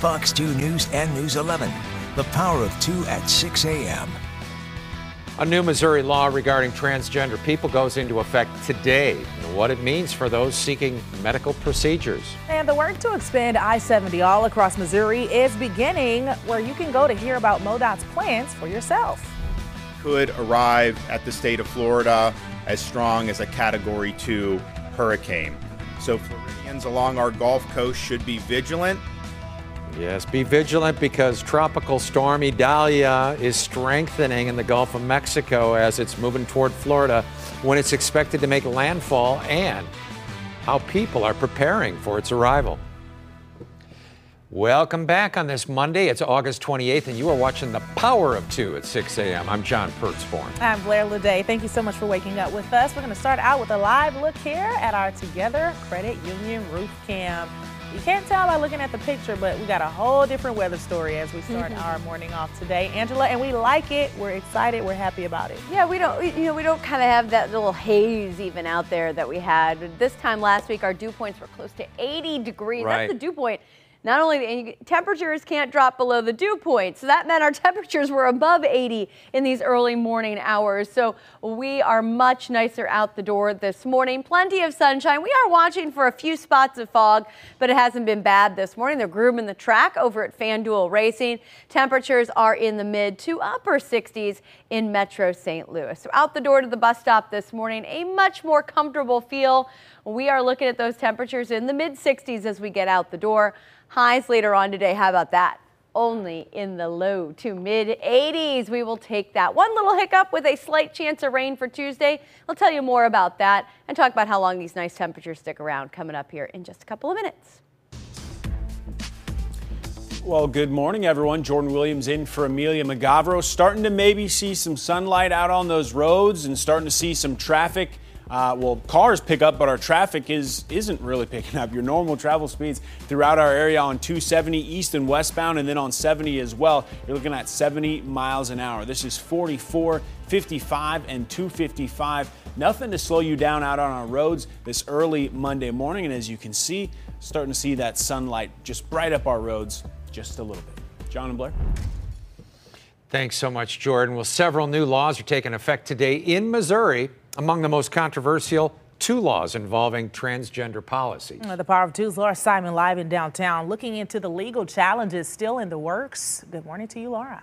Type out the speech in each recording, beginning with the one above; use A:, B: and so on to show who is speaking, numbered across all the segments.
A: Fox 2 News and News 11. The power of 2 at 6 a.m.
B: A new Missouri law regarding transgender people goes into effect today. And what it means for those seeking medical procedures.
C: And the work to expand I 70 all across Missouri is beginning, where you can go to hear about MoDOT's plans for yourself.
D: Could arrive at the state of Florida as strong as a Category 2 hurricane. So, Floridians along our Gulf Coast should be vigilant
B: Yes, be vigilant because Tropical Storm Idalia is strengthening in the Gulf of Mexico as it's moving toward Florida when it's expected to make landfall and how people are preparing for its arrival. Welcome back on this Monday. It's August 28th, and you are watching The Power of Two at 6 a.m. I'm John Pertzborn.
C: I'm Blair Lede. Thank you so much for waking up with us. We're going to start out with a live look here at our Together Credit Union roof cam. You can't tell by looking at the picture, but we got a whole different weather story as we start mm-hmm. our morning off today, Angela, and we like it. We're excited. We're happy about it.
E: Yeah, we don't, you know, we don't kind of have that little haze even out there that we had. This time last week, our dew points were close to 80 degrees. Right. That's the dew point not only temperatures can't drop below the dew point, so that meant our temperatures were above 80 in these early morning hours. So we are much nicer out the door this morning. Plenty of sunshine. We are watching for a few spots of fog, but it hasn't been bad this morning. They're grooming the track over at FanDuel Racing. Temperatures are in the mid to upper 60s in Metro St. Louis. So out the door to the bus stop this morning, a much more comfortable feel. We are looking at those temperatures in the mid 60s as we get out the door. Highs later on today. How about that? Only in the low to mid 80s. We will take that. One little hiccup with a slight chance of rain for Tuesday. I'll tell you more about that and talk about how long these nice temperatures stick around coming up here in just a couple of minutes.
F: Well, good morning, everyone. Jordan Williams in for Amelia McGavro. Starting to maybe see some sunlight out on those roads and starting to see some traffic uh, well, cars pick up, but our traffic is isn't really picking up. Your normal travel speeds throughout our area on 270 east and westbound, and then on 70 as well. You're looking at 70 miles an hour. This is 44, 55, and 255. Nothing to slow you down out on our roads this early Monday morning, and as you can see, starting to see that sunlight just bright up our roads just a little bit. John and Blair.
B: Thanks so much, Jordan. Well, several new laws are taking effect today in Missouri among the most controversial, two laws involving transgender policy.
C: The Power of Two's Laura Simon live in downtown looking into the legal challenges still in the works. Good morning to you, Laura.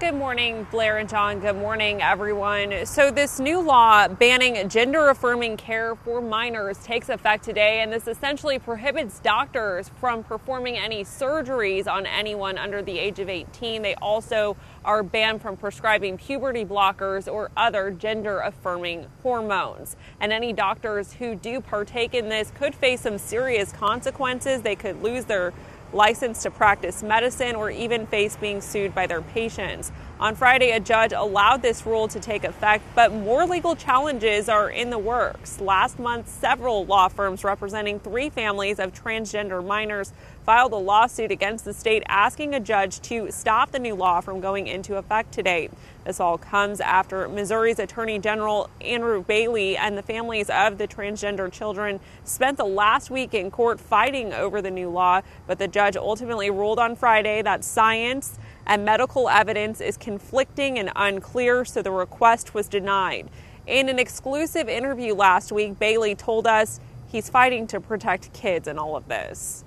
G: Good morning, Blair and John. Good morning, everyone. So, this new law banning gender affirming care for minors takes effect today, and this essentially prohibits doctors from performing any surgeries on anyone under the age of 18. They also are banned from prescribing puberty blockers or other gender affirming hormones. And any doctors who do partake in this could face some serious consequences. They could lose their license to practice medicine, or even face being sued by their patients. On Friday, a judge allowed this rule to take effect, but more legal challenges are in the works. Last month, several law firms representing three families of transgender minors filed a lawsuit against the state asking a judge to stop the new law from going into effect today. This all comes after Missouri's Attorney General Andrew Bailey and the families of the transgender children spent the last week in court fighting over the new law, but the judge ultimately ruled on Friday that science and medical evidence is conflicting and unclear, so the request was denied. In an exclusive interview last week, Bailey told us he's fighting to protect kids in all of this.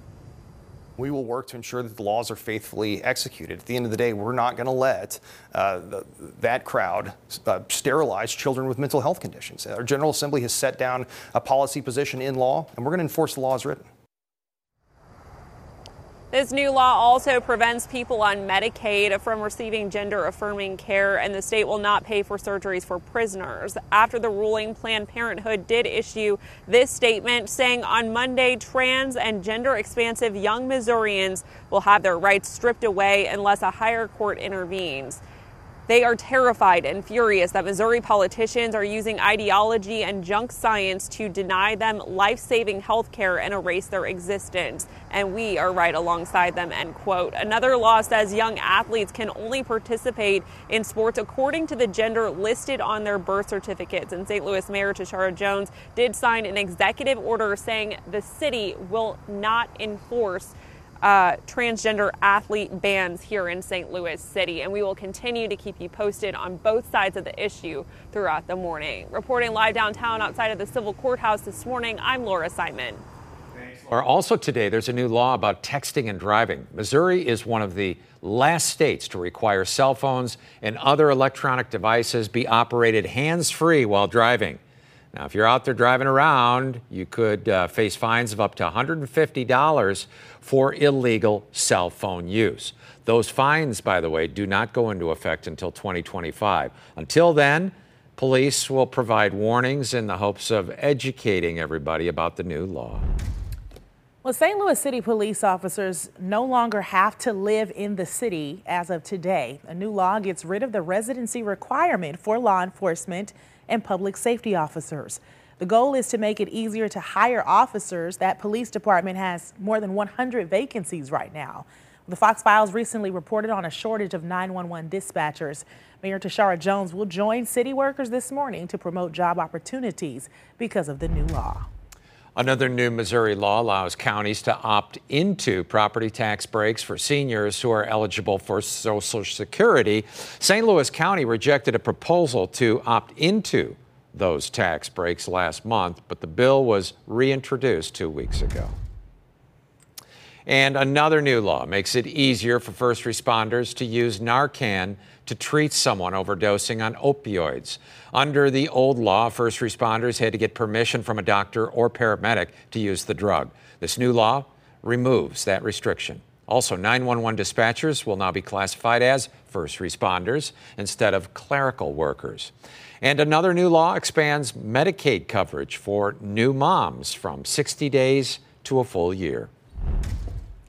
H: We will work to ensure that the laws are faithfully executed. At the end of the day, we're not going to let uh, the, that crowd uh, sterilize children with mental health conditions. Our General Assembly has set down a policy position in law, and we're going to enforce the law as written.
G: This new law also prevents people on Medicaid from receiving gender affirming care, and the state will not pay for surgeries for prisoners. After the ruling, Planned Parenthood did issue this statement saying on Monday, trans and gender expansive young Missourians will have their rights stripped away unless a higher court intervenes. They are terrified and furious that Missouri politicians are using ideology and junk science to deny them life saving health care and erase their existence. And we are right alongside them, end quote. Another law says young athletes can only participate in sports according to the gender listed on their birth certificates. And St. Louis Mayor Tishaura Jones did sign an executive order saying the city will not enforce uh, transgender athlete bans here in St. Louis City, and we will continue to keep you posted on both sides of the issue throughout the morning. Reporting live downtown outside of the civil courthouse this morning, I'm Laura Simon.
B: Or also today, there's a new law about texting and driving. Missouri is one of the last states to require cell phones and other electronic devices be operated hands free while driving. Now, if you're out there driving around, you could uh, face fines of up to $150 for illegal cell phone use. Those fines, by the way, do not go into effect until 2025. Until then, police will provide warnings in the hopes of educating everybody about the new law.
C: Well, St. Louis City police officers no longer have to live in the city as of today. A new law gets rid of the residency requirement for law enforcement and public safety officers. The goal is to make it easier to hire officers. That police department has more than 100 vacancies right now. The Fox Files recently reported on a shortage of 911 dispatchers. Mayor Tishaura Jones will join city workers this morning to promote job opportunities because of the new law.
B: Another new Missouri law allows counties to opt into property tax breaks for seniors who are eligible for Social Security. St. Louis County rejected a proposal to opt into those tax breaks last month, but the bill was reintroduced two weeks ago. And another new law makes it easier for first responders to use Narcan to treat someone overdosing on opioids. Under the old law, first responders had to get permission from a doctor or paramedic to use the drug. This new law removes that restriction. Also, 911 dispatchers will now be classified as first responders instead of clerical workers. And another new law expands Medicaid coverage for new moms from 60 days to a full year.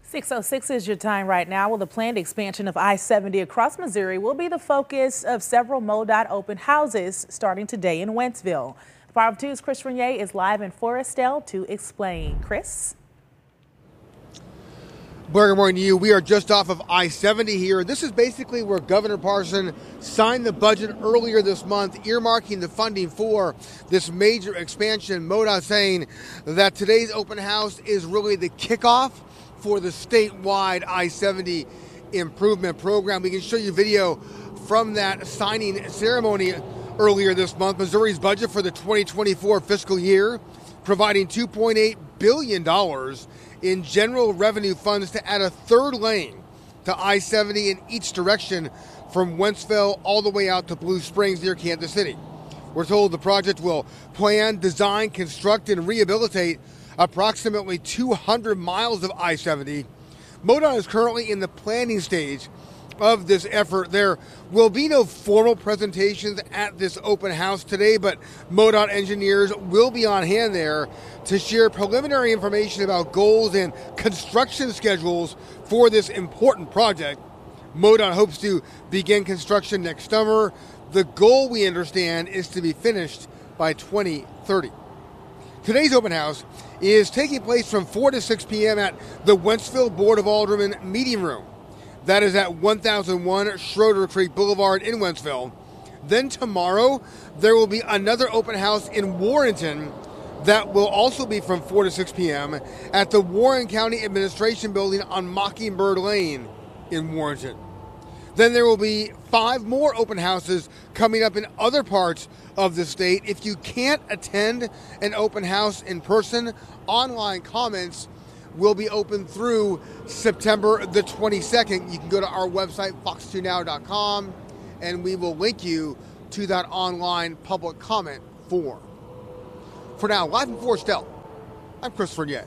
C: 606 is your time right now. Well, the planned expansion of I-70 across Missouri will be the focus of several MoDOT open houses starting today in Wentzville. The Power oh of Two's Chris Regnier is live in Foristell to explain. Chris?
I: Good morning to you. We are just off of I-70 here. This is basically where Governor Parson signed the budget earlier this month, earmarking the funding for this major expansion. MoDOT saying that today's open house is really the kickoff for the statewide I 70 improvement program. We can show you video from that signing ceremony earlier this month. Missouri's budget for the 2024 fiscal year, providing $2.8 billion in general revenue funds to add a third lane to I 70 in each direction from Wentzville all the way out to Blue Springs near Kansas City. We're told the project will plan, design, construct, and rehabilitate approximately 200 miles of I 70. MoDOT is currently in the planning stage of this effort. There will be no formal presentations at this open house today, but MoDOT engineers will be on hand there to share preliminary information about goals and construction schedules for this important project. MoDOT hopes to begin construction next summer. The goal, we understand, is to be finished by 2030. Today's open house is taking place from 4 to 6 p.m. at the Wentzville Board of Aldermen Meeting Room. That is at 1001 Schroeder Creek Boulevard in Wentzville. Then tomorrow, there will be another open house in Warrenton that will also be from 4 to 6 p.m. at the Warren County Administration Building on Mockingbird Lane in Warrenton. Then there will be five more open houses coming up in other parts of the state. If you can't attend an open house in person, online comments will be open through September the 22nd. You can go to our website, fox2now.com, and we will link you to that online public comment form. For now, live in Foristell, I'm Chris Regnier.